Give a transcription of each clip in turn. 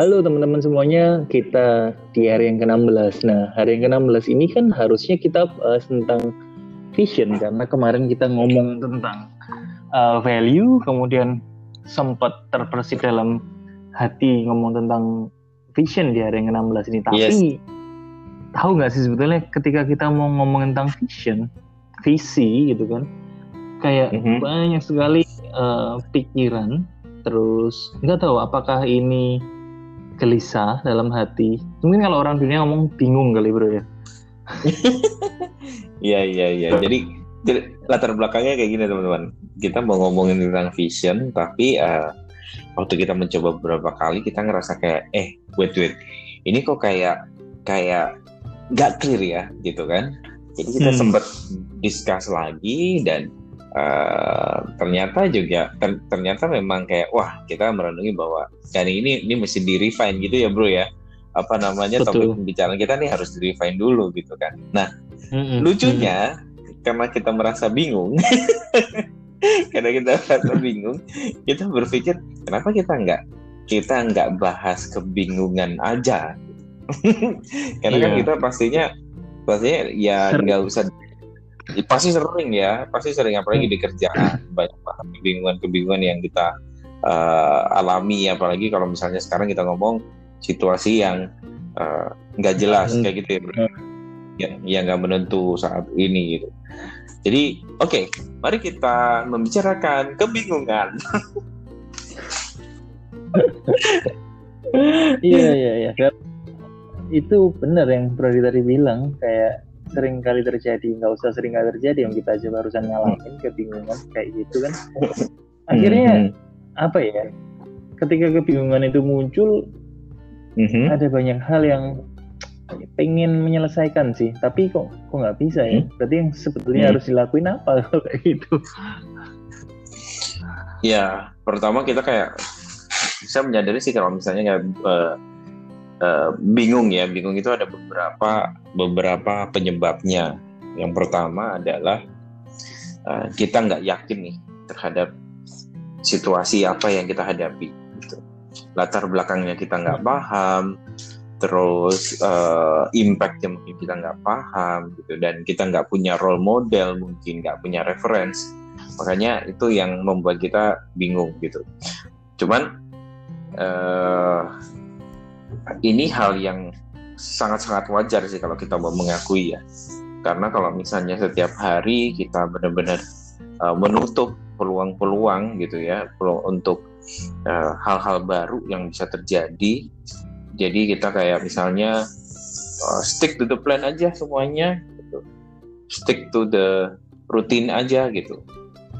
Halo teman-teman semuanya, kita di hari yang ke-16. Nah, hari yang ke-16 ini kan harusnya kita bahas tentang vision karena kemarin kita ngomong tentang uh, value, kemudian sempat terpersit dalam hati ngomong tentang vision di hari yang ke-16 ini. Tapi yes. tahu nggak sih sebetulnya ketika kita mau ngomong tentang vision, visi gitu kan, kayak mm -hmm. banyak sekali uh, pikiran terus nggak tahu apakah ini gelisah dalam hati. Mungkin kalau orang dunia ngomong bingung kali bro ya. Iya iya iya. Jadi latar belakangnya kayak gini teman-teman. Kita mau ngomongin tentang vision, tapi uh, waktu kita mencoba beberapa kali kita ngerasa kayak eh wait wait ini kok kayak kayak gak clear ya gitu kan. Jadi kita hmm. sempat discuss lagi dan Uh, ternyata juga ter, ternyata memang kayak wah kita merenungi bahwa dan ini ini mesti di refine gitu ya bro ya apa namanya Betul. topik pembicaraan kita nih harus di refine dulu gitu kan nah mm-hmm. lucunya mm-hmm. karena kita merasa bingung karena kita merasa bingung kita berpikir kenapa kita nggak kita nggak bahas kebingungan aja karena yeah. kan iya. kita pastinya pastinya ya nggak usah Ya, pasti sering ya, pasti sering apalagi di kerjaan banyak banget kebingungan-kebingungan yang kita uh, alami apalagi kalau misalnya sekarang kita ngomong situasi yang eh, nggak uh, jelas hmm. kayak gitu ya bro. yang yang nggak menentu saat ini gitu. Jadi oke, okay, mari kita membicarakan kebingungan. iya iya iya. Itu benar yang Bro tadi bilang kayak sering kali terjadi nggak usah sering kali terjadi yang kita aja barusan ngalamin kebingungan kayak gitu kan akhirnya mm-hmm. apa ya ketika kebingungan itu muncul mm-hmm. ada banyak hal yang pengen menyelesaikan sih tapi kok kok nggak bisa ya mm-hmm. berarti yang sebetulnya mm-hmm. harus dilakuin apa kayak gitu ya pertama kita kayak bisa menyadari sih kalau misalnya nggak uh, uh, bingung ya bingung itu ada beberapa beberapa penyebabnya. Yang pertama adalah uh, kita nggak yakin nih terhadap situasi apa yang kita hadapi gitu. latar belakangnya kita nggak paham terus uh, impactnya mungkin kita nggak paham gitu. Dan kita nggak punya role model mungkin nggak punya reference. Makanya itu yang membuat kita bingung gitu. Cuman uh, ini hal yang sangat-sangat wajar sih kalau kita mau mengakui ya. Karena kalau misalnya setiap hari kita benar-benar uh, menutup peluang-peluang gitu ya, peluang untuk uh, hal-hal uh, baru yang bisa terjadi. Jadi kita kayak misalnya uh, stick to the plan aja semuanya, gitu. stick to the routine aja gitu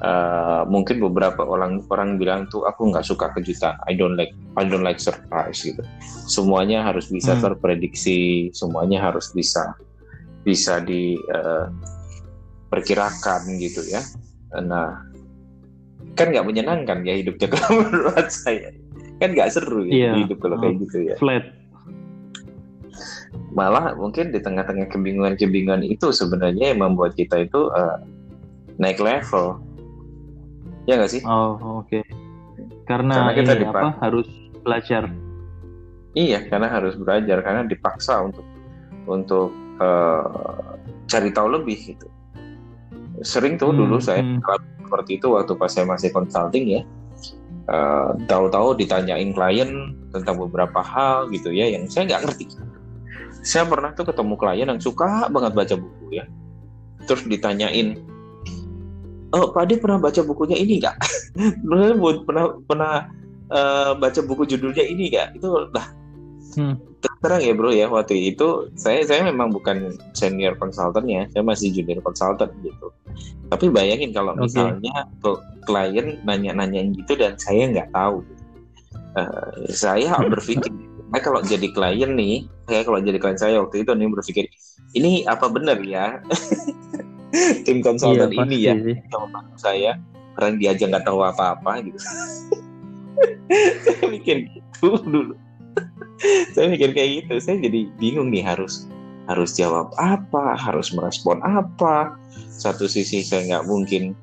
uh, mungkin beberapa orang orang bilang tuh aku nggak suka kejutan. I don't like I don't like surprise gitu. Semuanya harus bisa hmm. terprediksi semuanya harus bisa bisa diperkirakan eh, uh, gitu ya. Nah kan nggak menyenangkan ya hidupnya kalau menurut saya. Kan nggak seru ya yeah. hidup kalau kayak gitu ya. Flat. Malah mungkin di tengah-tengah kebingungan-kebingungan itu sebenarnya yang membuat kita itu uh, naik level ya nggak sih? Oh oke. Okay. karena, karena kita ini, apa harus belajar. Iya karena harus belajar karena dipaksa untuk untuk uh, cari tahu lebih gitu. Sering tuh hmm, dulu saya hmm. seperti itu waktu pas saya masih consulting ya. Uh, tahu-tahu ditanyain klien tentang beberapa hal gitu ya yang saya nggak ngerti. Saya pernah tuh ketemu klien yang suka banget baca buku ya. Terus ditanyain oh Pak Ade pernah baca bukunya ini nggak? pernah pernah uh, baca buku judulnya ini nggak? Itu lah hmm. terang ya bro ya waktu itu saya saya memang bukan senior konsultannya, saya masih junior konsultan gitu. Tapi bayangin kalau okay. misalnya klien nanya-nanyain gitu dan saya nggak tahu, uh, saya berpikir saya kalau jadi klien nih, saya kalau jadi klien saya waktu itu nih berpikir ini apa benar ya? tim konsultan iya, ini ya. sama saya orang dia aja nggak tahu apa-apa gitu. Saya mikir gitu dulu. Saya mikir kayak gitu. Saya jadi bingung nih harus harus jawab apa harus merespon apa. Satu sisi saya nggak mungkin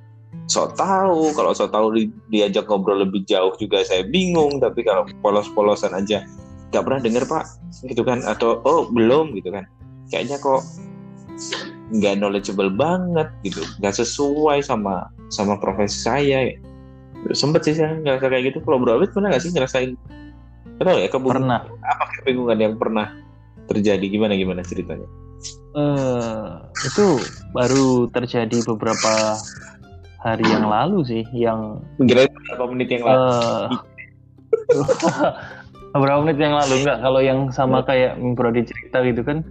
sok tahu. Kalau sok tahu di, diajak ngobrol lebih jauh juga saya bingung. Tapi kalau polos-polosan aja nggak pernah dengar pak. Gitu kan? Atau oh belum gitu kan? Kayaknya kok nggak knowledgeable banget gitu. Nggak sesuai sama sama profesi saya. Sempet sih saya ngerasa kayak gitu. Kalau Bro Abid pernah nggak sih ngerasain? Tahu ya kebingungan pernah. apa kebingungan yang pernah terjadi? Gimana gimana ceritanya? Uh, itu baru terjadi beberapa hari yang lalu sih yang kira beberapa menit yang lalu? Uh, beberapa menit yang lalu enggak kalau yang sama kayak Brody cerita gitu kan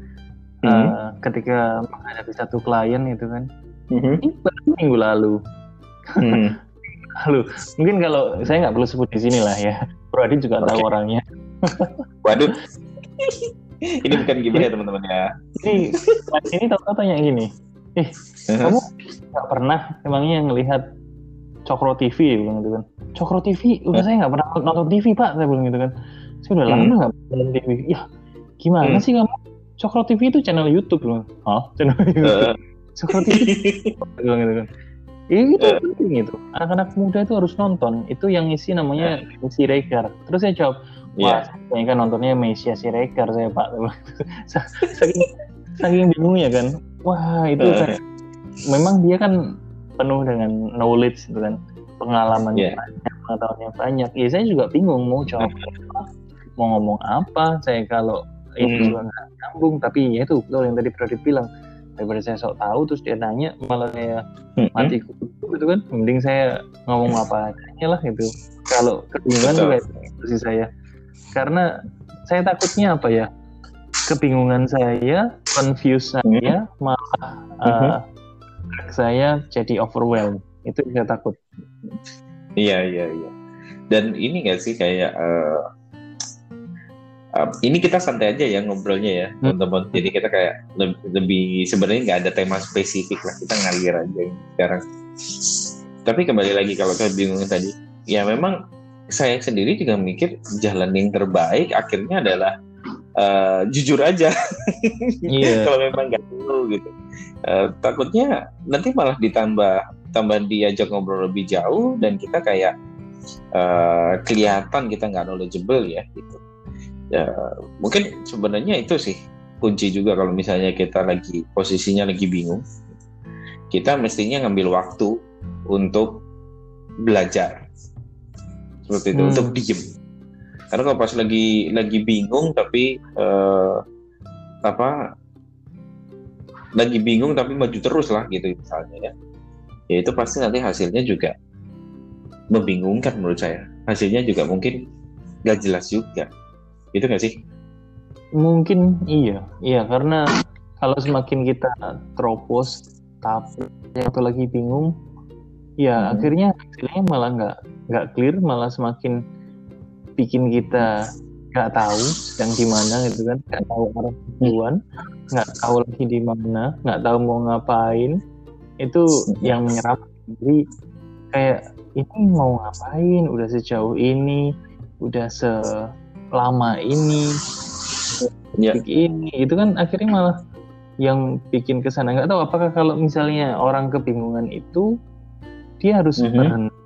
hmm. uh, ketika menghadapi satu klien itu kan. Hmm. ini baru minggu lalu. Hmm. lalu mungkin kalau saya nggak perlu sebut di sini lah ya. Brody juga okay. tahu orangnya. Waduh. Ini bukan gimana ya teman-teman ya? Ini ini tahu tanya gini. Eh kamu nggak pernah emangnya ngelihat Cokro TV bilang gitu kan. Cokro TV udah saya nggak pernah nonton TV pak saya bilang gitu kan. Saya udah lama nggak nonton TV ya gimana hmm. sih kamu Cokro TV itu channel YouTube loh. Oh channel YouTube. Uh. Cokro TV bilang gitu kan itu uh. penting itu. Anak-anak muda itu harus nonton. Itu yang isi namanya uh. Regar terus saya jawab wah yeah. saya kan nontonnya Mesia Siregar saya pak. Saking saking bingungnya kan? Wah itu uh. kan memang dia kan penuh dengan knowledge gitu kan? Pengalaman yeah. banyak pengetahuannya banyak. Ya saya juga bingung mau jawab apa mau ngomong apa. Saya kalau mm-hmm. juga nggak nyambung tapi ya itu betul yang tadi Pradip bilang daripada saya sok tahu terus dia nanya malah saya mm-hmm. mati kutu gitu kan mending saya ngomong apa adanya lah gitu. Kalau kebingungan juga itu sih saya. Karena saya takutnya apa ya kebingungan saya confuse saya mm-hmm. malah uh, saya jadi overwhelmed. Itu saya takut. Iya iya iya. Dan ini gak sih kayak uh, uh, ini kita santai aja ya ngobrolnya ya hmm. teman-teman. Jadi kita kayak lebih, lebih sebenarnya nggak ada tema spesifik lah. Kita ngalir aja sekarang. Tapi kembali lagi kalau saya bingung tadi ya memang saya sendiri juga mikir jalan yang terbaik akhirnya adalah uh, jujur aja. Yeah. kalau memang nggak perlu gitu. Uh, takutnya nanti malah ditambah tambah diajak ngobrol lebih jauh dan kita kayak uh, kelihatan kita nggak knowledgeable ya gitu ya mungkin sebenarnya itu sih kunci juga kalau misalnya kita lagi posisinya lagi bingung. Kita mestinya ngambil waktu untuk belajar. Seperti itu hmm. untuk diem. Karena kalau pas lagi lagi bingung tapi uh, apa lagi bingung tapi maju terus lah gitu misalnya ya. Ya itu pasti nanti hasilnya juga membingungkan menurut saya. Hasilnya juga mungkin gak jelas juga Gitu nggak sih? Mungkin iya, iya karena kalau semakin kita teropos tapi atau lagi bingung, ya hmm. akhirnya hasilnya malah nggak nggak clear, malah semakin bikin kita nggak tahu sedang di mana gitu kan, nggak tahu arah tujuan, nggak tahu lagi di mana, nggak tahu mau ngapain, itu yang menyerap. Jadi kayak ini mau ngapain, udah sejauh ini, udah se lama ini ya. ini itu kan akhirnya malah yang bikin ke sana. Nggak tahu apakah kalau misalnya orang kebingungan itu dia harus mm -hmm. berhenti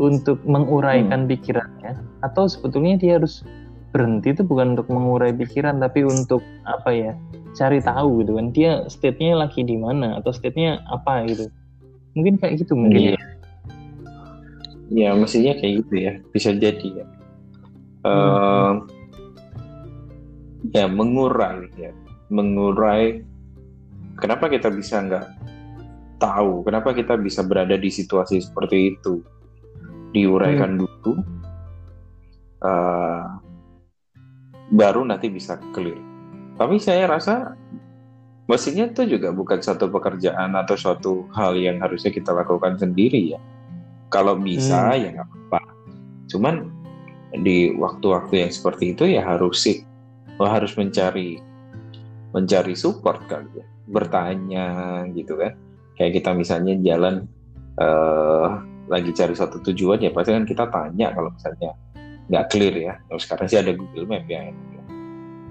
untuk menguraikan hmm. pikirannya? Atau sebetulnya dia harus berhenti itu bukan untuk mengurai pikiran tapi untuk apa ya cari tahu gitu kan? Dia state-nya lagi di mana atau state-nya apa gitu? Mungkin kayak gitu mungkin ya. Ya mestinya kayak gitu ya. Bisa jadi ya uh, ya mengurai ya. Mengurai kenapa kita bisa nggak tahu? Kenapa kita bisa berada di situasi seperti itu? Diuraikan hmm. dulu uh, baru nanti bisa clear. Tapi saya rasa mestinya itu juga bukan satu pekerjaan atau suatu hal yang harusnya kita lakukan sendiri ya. Kalau bisa hmm. ya nggak apa-apa. Cuman di waktu-waktu yang seperti itu ya harus sih. Harus mencari mencari support kan ya. Bertanya gitu kan. Kayak kita misalnya jalan uh, lagi cari satu tujuan ya pasti kan kita tanya kalau misalnya nggak clear ya. Oh, sekarang sih ada Google Map ya.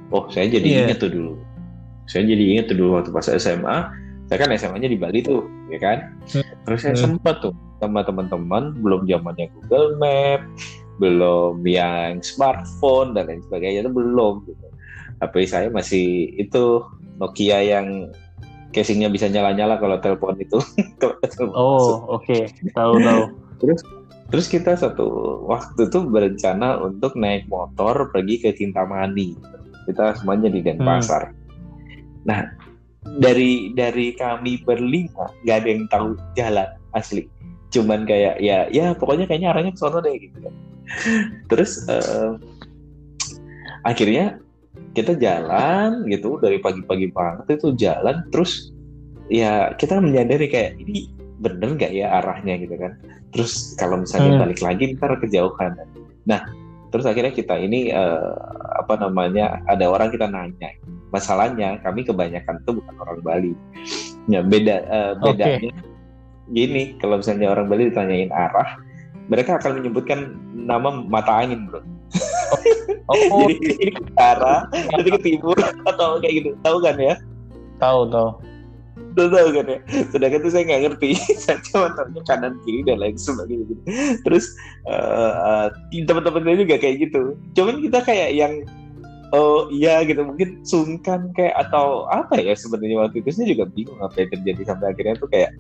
Oh saya jadi yeah. inget tuh dulu. Saya jadi inget tuh dulu waktu pas SMA saya kan SMA-nya di Bali tuh ya kan? Hmm. terus saya hmm. sempat tuh sama teman-teman belum zamannya Google Map belum yang smartphone dan lain sebagainya itu belum gitu. HP saya masih itu Nokia yang casingnya bisa nyala-nyala kalau telepon itu. oh, oke. Okay. Tahu tahu. Terus terus kita satu waktu itu berencana untuk naik motor pergi ke Kintamani. Kita semuanya di Denpasar. Hmm. Nah, dari dari kami berlima nggak ada yang tahu jalan asli. Cuman kayak ya ya pokoknya kayaknya arahnya ke sana deh gitu kan. Terus uh, akhirnya kita jalan gitu dari pagi-pagi banget itu jalan terus ya kita menyadari kayak ini bener nggak ya arahnya gitu kan terus kalau misalnya hmm. balik lagi ntar kejauhan nah terus akhirnya kita ini uh, apa namanya ada orang kita nanya masalahnya kami kebanyakan tuh bukan orang Bali ya beda uh, bedanya okay. gini kalau misalnya orang Bali ditanyain arah mereka akan menyebutkan nama mata angin bro Oh, jadi ini ke utara, nanti ke timur atau kayak gitu, tahu kan ya? Tahu tahu. Tahu tahu kan ya. Sedangkan itu saya nggak ngerti, saya cuma tahu kanan kiri dan lain sebagainya. Gitu. Terus uh, uh, teman-teman saya juga kayak gitu. Cuman kita kayak yang oh iya gitu. Mungkin sungkan kayak atau apa ya sebenarnya waktu itu. Saya juga bingung apa yang terjadi sampai akhirnya tuh kayak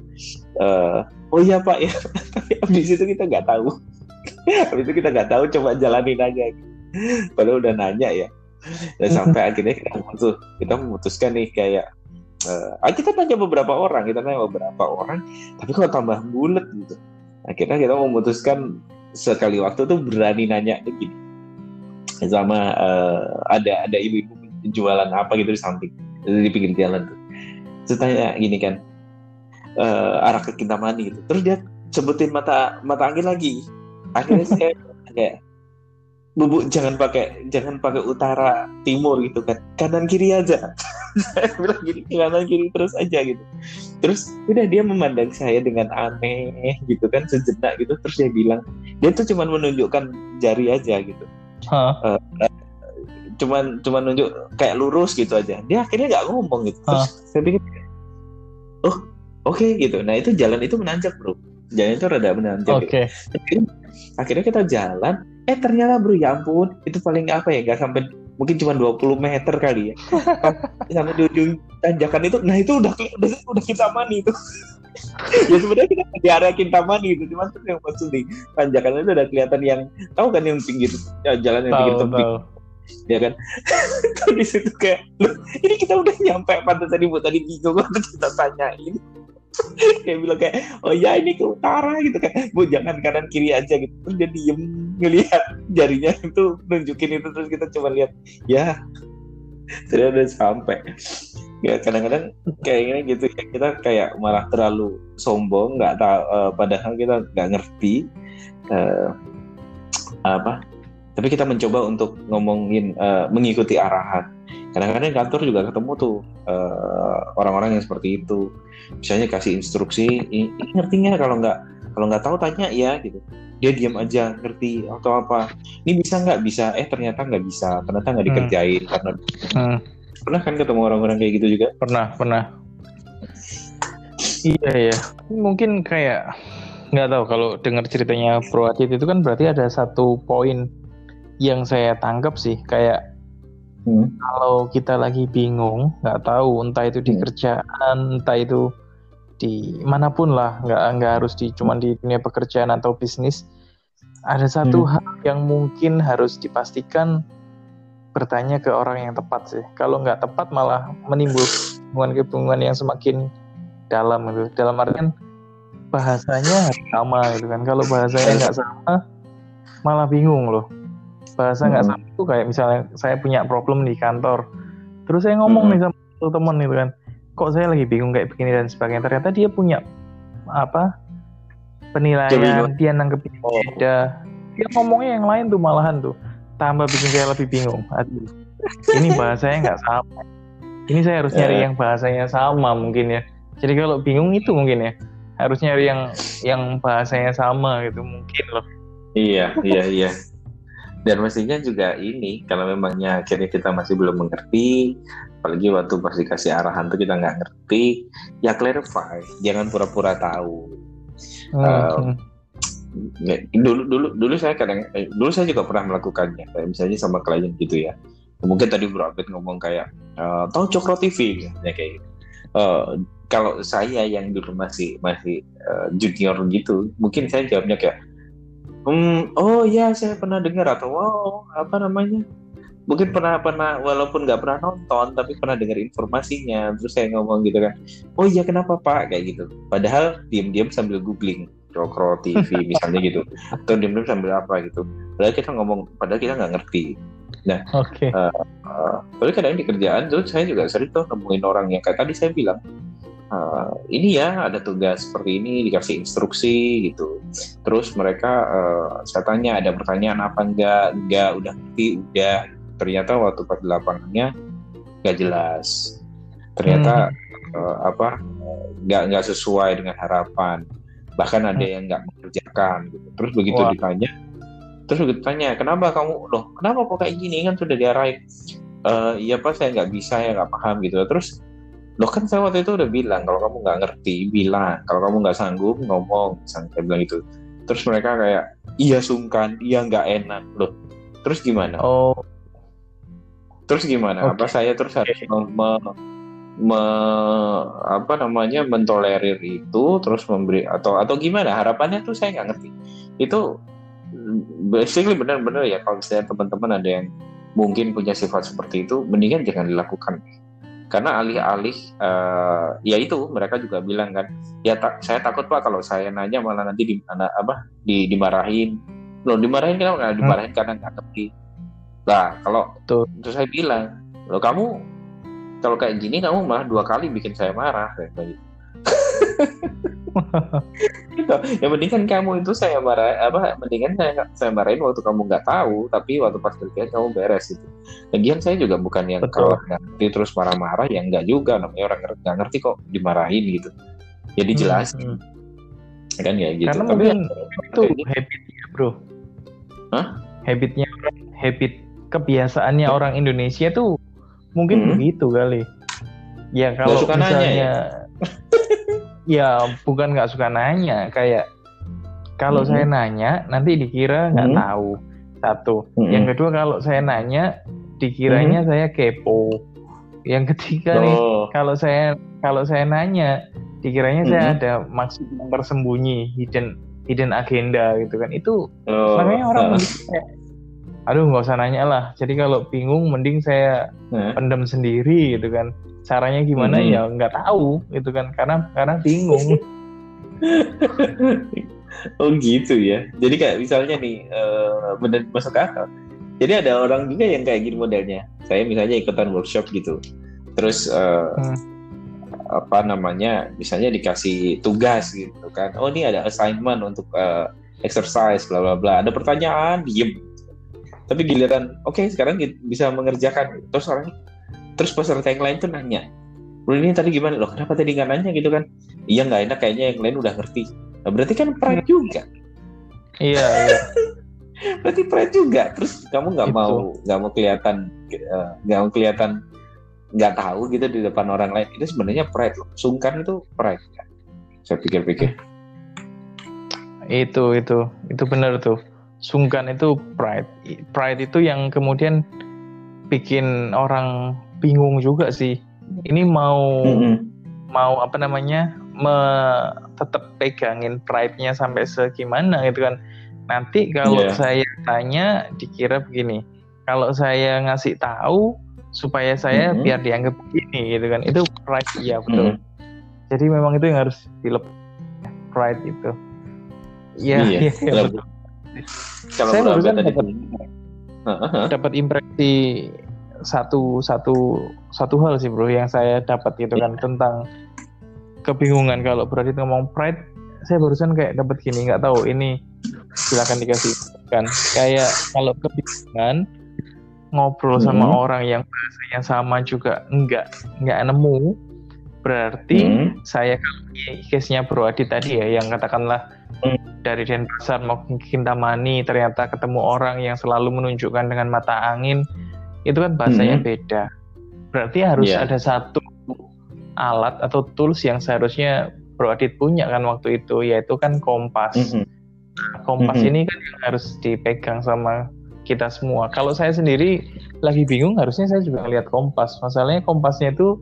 uh, oh iya pak ya. Tapi abis itu kita nggak tahu. Habis itu kita nggak tahu coba jalanin aja. Padahal udah nanya ya. Dan sampai akhirnya kita memutus, kita memutuskan nih kayak uh, kita tanya beberapa orang kita tanya beberapa orang tapi kalau tambah bulat gitu. Akhirnya kita memutuskan sekali waktu tuh berani nanya begini sama uh, ada ada ibu-ibu jualan apa gitu di samping. Di pinggir jalan tuh. Terus tanya gini kan uh, arah ke Kintamani gitu. Terus dia sebutin mata mata angin lagi. Akhirnya saya kayak bubuk jangan pakai jangan pakai utara timur gitu kan. Kanan kiri aja. Saya bilang gini kanan kiri terus aja gitu. Terus udah dia memandang saya dengan aneh gitu kan sejenak gitu. Terus dia bilang dia tuh cuma menunjukkan jari aja gitu huh? uh, cuman cuman nunjuk kayak lurus gitu aja dia akhirnya nggak ngomong gitu terus huh? saya pikir oh oke okay, gitu nah itu jalan itu menanjak bro jalan itu rada menanjak okay. gitu. akhirnya kita jalan eh ternyata bro ya ampun itu paling apa ya nggak sampai mungkin cuma 20 meter kali ya sampai di ujung tanjakan itu nah itu udah udah, udah kita mani itu ya sebenarnya kita di area Kintamani itu cuma tuh yang maksud di tanjakan itu udah kelihatan yang tahu kan yang pinggir ya, jalan yang pinggir tebing ya kan? Di situ kayak ini kita udah nyampe pantai tadi buat tadi bingung waktu kita tanyain. Kayak bilang kayak oh ya ini ke utara gitu kan bu jangan kanan kiri aja gitu. Terus dia diem ngelihat jarinya itu nunjukin itu terus kita coba lihat ya sudah udah sampai ya kadang-kadang kayak gini gitu ya. Kita kayak malah terlalu sombong nggak tahu uh, padahal kita nggak ngerti uh, apa. Tapi kita mencoba untuk ngomongin uh, mengikuti arahan. Kadang-kadang kantor juga ketemu tuh orang orang-orang yang seperti itu. Misalnya kasih instruksi ini ngerti nggak kalau nggak kalau nggak tahu tanya ya gitu. Dia diam aja ngerti atau apa. Ini bisa nggak? Bisa. Eh ternyata nggak bisa ternyata nggak hmm. dikerjain hmm. karena hmm. Pernah kan ketemu orang-orang kayak gitu juga pernah pernah iya ya mungkin kayak nggak tahu kalau dengar ceritanya Pro Acit itu kan berarti ada satu poin yang saya tangkap sih kayak hmm. kalau kita lagi bingung nggak tahu entah itu di hmm. kerjaan entah itu di mana pun lah nggak nggak harus di cuman di dunia pekerjaan atau bisnis ada satu hmm. hal yang mungkin harus dipastikan bertanya ke orang yang tepat sih. Kalau nggak tepat malah menimbulkan hubungan-hubungan yang semakin dalam gitu. Dalam artian bahasanya sama gitu kan. Kalau bahasanya nggak sama malah bingung loh. Bahasa nggak hmm. sama itu kayak misalnya saya punya problem di kantor. Terus saya ngomong hmm. nih sama teman gitu kan. Kok saya lagi bingung kayak begini dan sebagainya. Ternyata dia punya apa penilaian dia nanggepin oh. beda. Dia ngomongnya yang lain tuh malahan tuh tambah bikin saya lebih bingung. Aduh. Ini bahasanya nggak sama. Ini saya harus nyari yeah. yang bahasanya sama mungkin ya. Jadi kalau bingung itu mungkin ya. Harus nyari yang yang bahasanya sama gitu mungkin loh. Iya iya iya. Dan mestinya juga ini kalau memangnya akhirnya kita masih belum mengerti apalagi waktu pas dikasih arahan tuh kita nggak ngerti ya clarify. Jangan pura-pura tahu. Hmm. uh, dulu dulu dulu saya kadang eh, dulu saya juga pernah melakukannya. Kayak misalnya sama klien gitu ya. Mungkin tadi Bro Abed ngomong kayak uh, tahu Cokro TV ya kayak gitu. Uh, kalau saya yang dulu masih masih uh, junior gitu mungkin saya jawabnya kayak hmm, oh ya saya pernah dengar atau wow apa namanya? Mungkin pernah pernah walaupun nggak pernah nonton tapi pernah dengar informasinya terus saya ngomong gitu kan oh iya kenapa pak? Kayak gitu. Padahal diam-diam sambil googling Cokro TV misalnya gitu. Atau diam-diam sambil apa gitu. Padahal kita ngomong padahal kita nggak ngerti. Nah oke. okay. uh, uh, tapi kadang di kerjaan tuh saya juga sering tuh nemuin orang yang kayak tadi saya bilang uh, ini ya ada tugas seperti ini dikasih instruksi gitu. Terus mereka uh, saya tanya ada pertanyaan apa enggak? Enggak udah ngerti udah. Ternyata waktu pas di lapangannya nggak jelas. Ternyata hmm. uh, apa nggak nggak sesuai dengan harapan bahkan ada hmm. yang nggak mengerjakan gitu. Terus begitu Wah. ditanya terus begitu tanya kenapa kamu loh kenapa kok kayak gini? Kan sudah diarahin. Uh, iya pak saya nggak bisa ya nggak paham gitu. Terus loh kan saya waktu itu udah bilang kalau kamu nggak ngerti bilang. Kalau kamu nggak sanggup ngomong. Saya bilang itu terus mereka kayak iya sungkan iya nggak enak. Loh terus gimana? Oh. Terus gimana? Okay. Apa saya terus harus me, me, apa namanya mentolerir itu terus memberi atau atau gimana? Harapannya tuh saya nggak ngerti. Itu basically benar-benar ya kalau saya teman-teman ada yang mungkin punya sifat seperti itu, mendingan jangan dilakukan. Karena alih-alih uh, ya itu mereka juga bilang kan, ya tak, saya takut pak kalau saya nanya malah nanti di mana apa di dimarahin. Loh dimarahin kenapa nggak dimarahin hmm. karena nggak ngerti Nah, kalau tuh terus saya bilang, lo kamu kalau kayak gini kamu malah dua kali bikin saya marah kayak gitu. gitu. Ya mendingan kamu itu saya marah apa mendingan saya saya marahin waktu kamu nggak tahu tapi waktu pas kerja kamu beres itu. Lagian saya juga bukan yang Betul. kalau ngerti terus marah-marah yang nggak juga namanya orang nggak ngerti kok dimarahin gitu. Jadi hmm, jelas hmm, hmm. kan ya gitu. Karena tapi mungkin itu habitnya bro. Hah? Habitnya habit kebiasaannya hmm. orang Indonesia tuh mungkin hmm. begitu kali. Ya kalau suka misalnya nanya, ya? ya bukan nggak suka nanya, kayak kalau hmm. saya nanya nanti dikira nggak hmm. tahu satu. Hmm. Yang kedua kalau saya nanya dikiranya hmm. saya kepo. Yang ketiga oh. nih kalau saya kalau saya nanya dikiranya hmm. saya ada maksud yang tersembunyi hidden hidden agenda gitu kan itu oh. makanya orang uh aduh nggak usah nanya lah. Jadi kalau bingung mending saya hmm. pendem sendiri gitu kan. Caranya gimana? Hmm. ya nggak tahu gitu kan. Karena karena bingung. Oh gitu ya. Jadi kayak misalnya nih uh, bener masuk akal. Jadi ada orang juga yang kayak gini modelnya. Saya misalnya ikutan workshop gitu. Terus uh, hmm. apa namanya misalnya dikasih tugas gitu kan. Oh ini ada assignment untuk uh, exercise bla bla bla. Ada pertanyaan diem tapi giliran oke okay, sekarang bisa mengerjakan. Terus orang terus peserta yang lain tuh nanya Bro ini tadi gimana? Loh kenapa tadi nggak nanya? Gitu kan. Iya nggak enak kayaknya yang lain udah ngerti. Nah, berarti kan pride juga. Iya iya. Berarti pride juga. Terus kamu nggak mau nggak mau kelihatan eh, nggak uh, mau kelihatan nggak tahu gitu di depan orang lain. Itu sebenarnya pride loh. Sungkan itu pride ya. saya pikir-pikir. Itu itu. Itu benar tuh sungkan itu pride pride itu yang kemudian bikin orang bingung juga sih ini mau mm-hmm. mau apa namanya me, tetap pegangin pride-nya sampai segimana gitu kan nanti kalau yeah. saya tanya dikira begini kalau saya ngasih tahu supaya saya mm-hmm. biar dianggap begini gitu kan itu pride ya betul mm-hmm. jadi memang itu yang harus dilepas pride itu ya iya, iya, iya betul kalau saya barusan dapat dapat impresi satu satu satu hal sih bro yang saya dapat gitu kan tentang kebingungan kalau berarti ngomong pride saya barusan kayak dapat gini nggak tahu ini silakan dikasih kan kayak kalau kebingungan ngobrol hmm. sama orang yang bahasanya sama juga enggak enggak nemu berarti hmm. saya kalau case-nya Bro Adi tadi ya yang katakanlah hmm. Dari Denpasar mau ke Kintamani ternyata ketemu orang yang selalu menunjukkan dengan mata angin itu kan bahasanya hmm. beda berarti harus yeah. ada satu alat atau tools yang seharusnya Bro Adit punya kan waktu itu yaitu kan kompas hmm. kompas mm-hmm. ini kan yang harus dipegang sama kita semua. Kalau saya sendiri lagi bingung, harusnya saya juga lihat kompas. Masalahnya kompasnya itu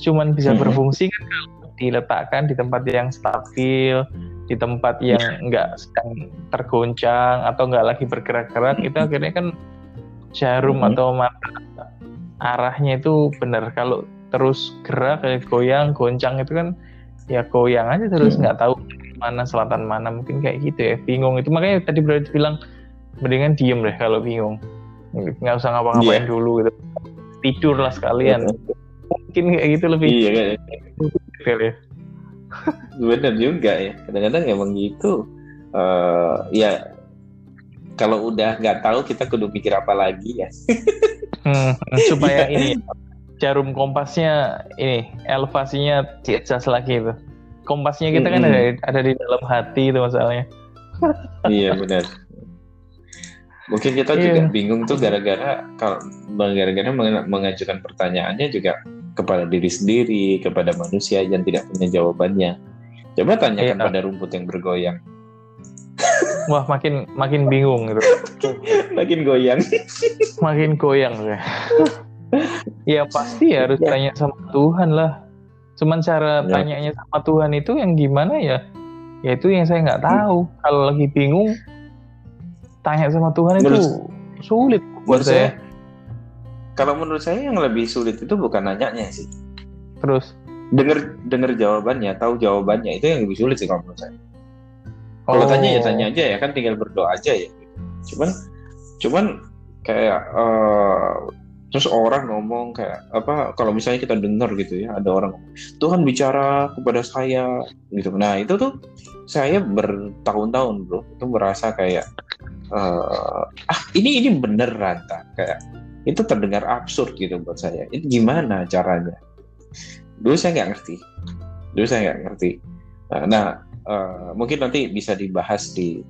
cuman bisa mm-hmm. berfungsi kan kalau diletakkan di tempat yang stabil, di tempat yang enggak sedang tergoncang atau enggak lagi bergerak-gerak, itu akhirnya kan jarum mm-hmm. atau mata arahnya itu benar. Kalau terus gerak kayak goyang, goncang itu kan ya goyang aja terus nggak tahu mana selatan mana mungkin kayak gitu ya bingung itu. Makanya tadi berarti bilang mendingan diem deh kalau bingung. Nggak usah ngapa-ngapain yeah. dulu gitu. Tidur lah sekalian mungkin kayak gitu lebih iya ya benar juga ya. Kadang-kadang emang gitu. Uh, ya kalau udah nggak tahu kita kudu pikir apa lagi ya. Hmm, supaya ini jarum kompasnya ini elevasinya jelas lagi itu. Kompasnya kita kan ada ada di dalam hati itu masalahnya. Iya benar mungkin kita yeah. juga bingung tuh gara-gara kalau gara-gara mengajukan pertanyaannya juga kepada diri sendiri kepada manusia yang tidak punya jawabannya coba tanyakan yeah. pada rumput yang bergoyang wah makin makin bingung gitu makin goyang makin goyang ya ya pasti harus ya. tanya sama Tuhan lah Cuman cara ya. tanyanya sama Tuhan itu yang gimana ya? Ya itu yang saya nggak tahu. Kalau lagi bingung, tanya sama Tuhan menurut, itu sulit buat saya. Kalau menurut saya yang lebih sulit itu bukan nanyanya sih. Terus? Dengar dengar jawabannya, tahu jawabannya itu yang lebih sulit sih kalau menurut saya. Kalau oh. tanya ya tanya aja ya kan tinggal berdoa aja ya. Cuman cuman kayak uh, terus orang ngomong kayak apa kalau misalnya kita dengar gitu ya ada orang Tuhan bicara kepada saya gitu nah itu tuh saya bertahun-tahun bro itu merasa kayak uh, ah ini ini bener ranta kayak itu terdengar absurd gitu buat saya itu gimana caranya dulu saya nggak ngerti dulu saya nggak ngerti nah, nah uh, mungkin nanti bisa dibahas di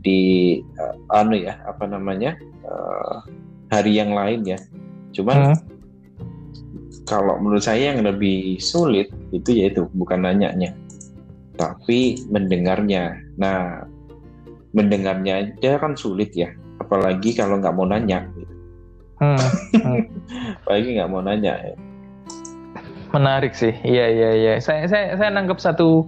di uh, anu ya apa namanya uh, hari yang lain ya Cuman hmm. kalau menurut saya yang lebih sulit itu yaitu bukan nanyanya, tapi mendengarnya. Nah, mendengarnya aja kan sulit ya, apalagi kalau nggak mau nanya. Hmm. Hmm. apalagi nggak mau nanya. Ya. Menarik sih, iya iya iya. Saya saya saya nangkep satu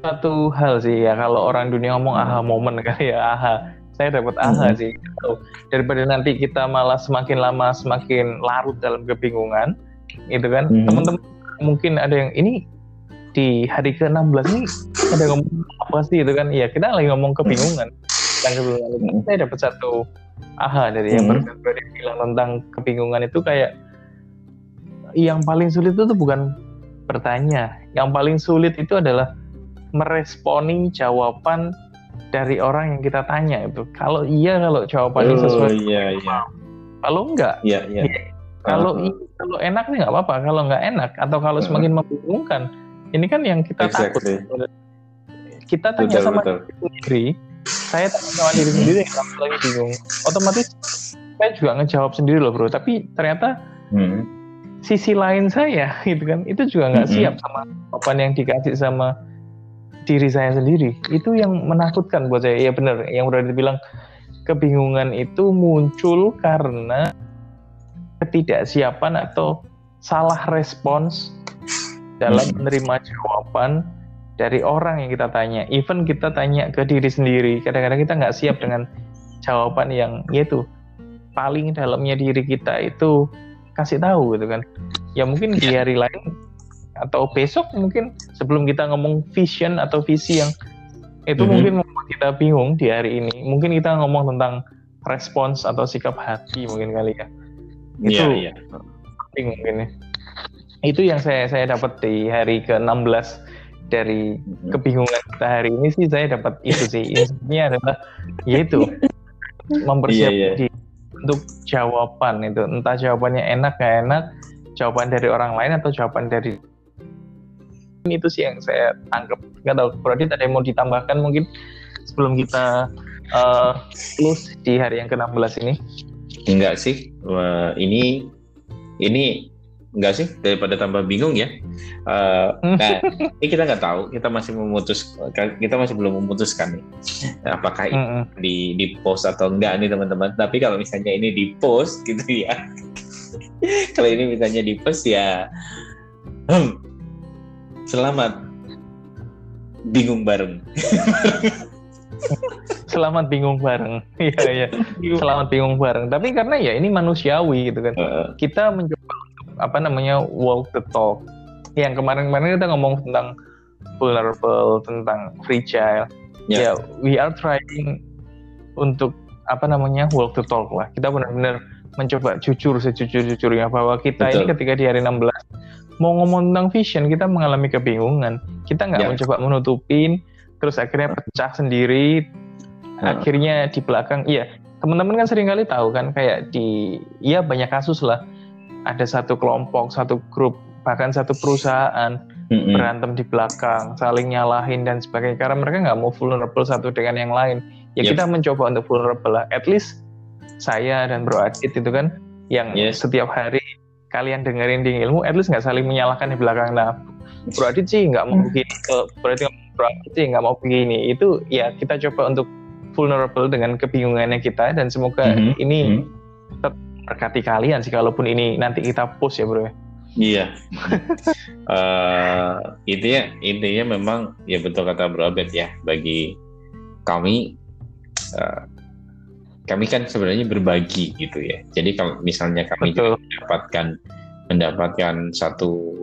satu hal sih ya kalau orang dunia ngomong aha momen kali ya aha saya dapat aha hmm. sih daripada nanti kita malah semakin lama semakin larut dalam kebingungan gitu kan hmm. teman-teman mungkin ada yang ini di hari ke-16 ini ada ngomong apa sih itu kan iya kita lagi ngomong kebingungan dan kebingungan itu saya dapat satu aha dari yang hmm. berkata bilang tentang kebingungan itu kayak yang paling sulit itu tuh bukan bertanya yang paling sulit itu adalah meresponi jawaban dari orang yang kita tanya itu. Kalau iya kalau jawabannya oh, sesuai iya, iya. Kalau enggak, iya, iya. Ya, kalau uh, kalau enak nih nggak apa-apa. Kalau nggak enak atau kalau semakin membingungkan, ini kan yang kita exactly. takut. Kita tanya betul, sama betul. diri saya tanya sama diri sendiri yang lagi bingung. Otomatis saya juga ngejawab sendiri loh bro. Tapi ternyata hmm. sisi lain saya gitu kan, itu juga nggak hmm. siap sama jawaban yang dikasih sama diri saya sendiri itu yang menakutkan buat saya ya benar yang udah dibilang kebingungan itu muncul karena ketidaksiapan atau salah respons dalam hmm. menerima jawaban dari orang yang kita tanya even kita tanya ke diri sendiri kadang-kadang kita nggak siap dengan jawaban yang yaitu paling dalamnya diri kita itu kasih tahu gitu kan ya mungkin di iya. hari lain atau besok mungkin sebelum kita ngomong vision atau visi yang itu mm -hmm. mungkin membuat kita bingung di hari ini. Mungkin kita ngomong tentang respons atau sikap hati mungkin kali ya. Itu yeah, yeah. penting mungkin ya. Itu yang saya saya dapat di hari ke-16 dari mm-hmm. kebingungan kita hari ini sih saya dapat itu sih. Intinya adalah yaitu mempersiapkan yeah, yeah. diri untuk jawaban itu. Entah jawabannya enak gak enak, jawaban dari orang lain atau jawaban dari itu sih yang saya tangkap nggak tahu berarti ada yang mau ditambahkan mungkin sebelum kita uh, close di hari yang ke-16 ini enggak sih Wah, ini ini enggak sih daripada tambah bingung ya. Uh, nah, ini kita nggak tahu, kita masih memutus, kita masih belum memutuskan nih, apakah ini di di post atau enggak nih teman-teman. Tapi kalau misalnya ini di post gitu ya, kalau ini misalnya di post ya, hmm, selamat bingung bareng. Selamat bingung bareng. Iya, iya. Selamat bingung bareng. Tapi karena ya ini manusiawi gitu kan. Kita mencoba apa namanya walk the talk. Yang kemarin-kemarin kita ngomong tentang vulnerable, tentang fragile. Yeah. Ya, we are trying untuk apa namanya walk the talk lah. Kita benar-benar mencoba jujur sejujur-jujurnya bahwa kita Betul. ini ketika di hari 16 mau ngomong tentang vision kita mengalami kebingungan. Kita nggak yeah. mencoba menutupin, terus akhirnya pecah sendiri, akhirnya di belakang iya teman-teman kan sering kali tahu kan kayak di iya banyak kasus lah ada satu kelompok satu grup bahkan satu perusahaan mm-hmm. berantem di belakang saling nyalahin dan sebagainya karena mereka nggak mau vulnerable satu dengan yang lain ya yep. kita mencoba untuk vulnerable lah at least saya dan Bro Adit itu kan yang yes. setiap hari kalian dengerin di ilmu at least nggak saling menyalahkan di belakang nah Bro Adit sih nggak mau begini berarti Bro Adit sih nggak mau begini itu ya kita coba untuk vulnerable dengan kebingungannya kita dan semoga mm -hmm. ini mm -hmm. tetap berkati kalian sih kalaupun ini nanti kita post ya bro Iya, uh, intinya intinya memang ya betul kata Bro Abed ya bagi kami uh, kami kan sebenarnya berbagi gitu ya. Jadi kalau misalnya kami mendapatkan mendapatkan satu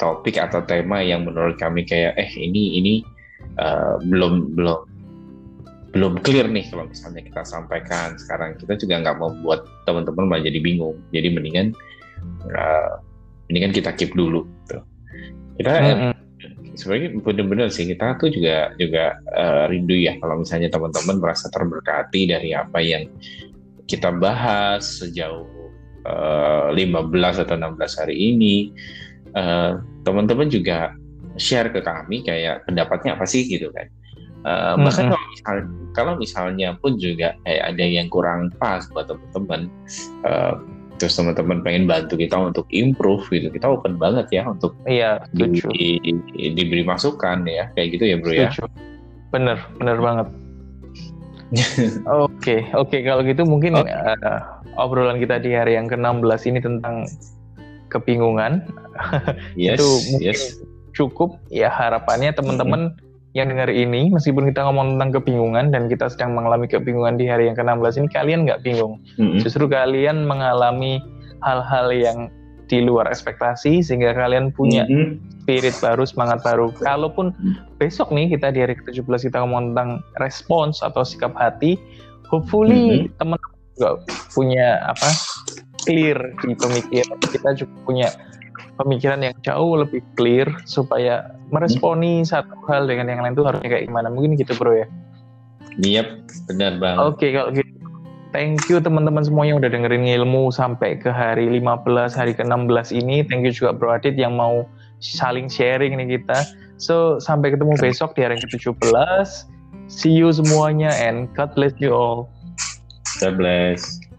topik atau tema yang menurut kami kayak eh ini ini uh, belum belum belum clear nih kalau misalnya kita sampaikan sekarang kita juga nggak mau buat teman-teman malah jadi bingung jadi mendingan uh, mendingan kita keep dulu gitu. kita mm -hmm. sebenarnya benar-benar sih kita tuh juga juga uh, rindu ya kalau misalnya teman-teman merasa terberkati dari apa yang kita bahas sejauh uh, eh, 15 atau 16 hari ini uh, teman-teman juga share ke kami kayak pendapatnya apa sih gitu kan Uh, hmm. bahkan kalau misal kalau misalnya pun juga kayak ada yang kurang pas buat teman-teman uh, terus teman-teman pengen bantu kita untuk improve gitu kita open banget ya untuk iya di, di, diberi masukan ya kayak gitu ya bro ya bener bener banget oke oke okay, kalau gitu mungkin okay. uh, obrolan kita di hari yang ke-16 ini tentang kebingungan yes, itu mungkin yes. cukup ya harapannya teman-teman -hmm yang dengar ini, meskipun kita ngomong tentang kebingungan dan kita sedang mengalami kebingungan di hari yang ke-16 ini, kalian nggak bingung. Mm-hmm. Justru kalian mengalami hal-hal yang di luar ekspektasi sehingga kalian punya mm-hmm. spirit baru, semangat baru. Kalaupun besok nih kita di hari ke-17 kita ngomong tentang respons atau sikap hati, hopefully mm-hmm. teman-teman juga punya apa clear di pemikiran kita juga punya pemikiran yang jauh lebih clear supaya meresponi hmm. satu hal dengan yang lain itu harusnya kayak gimana mungkin gitu bro ya Yep, benar banget. Oke, okay, kalau gitu thank you teman-teman semua yang udah dengerin ilmu sampai ke hari 15, hari ke-16 ini. Thank you juga Bro Adit yang mau saling sharing nih kita. So, sampai ketemu besok di hari ke-17. See you semuanya and God bless you all. God bless.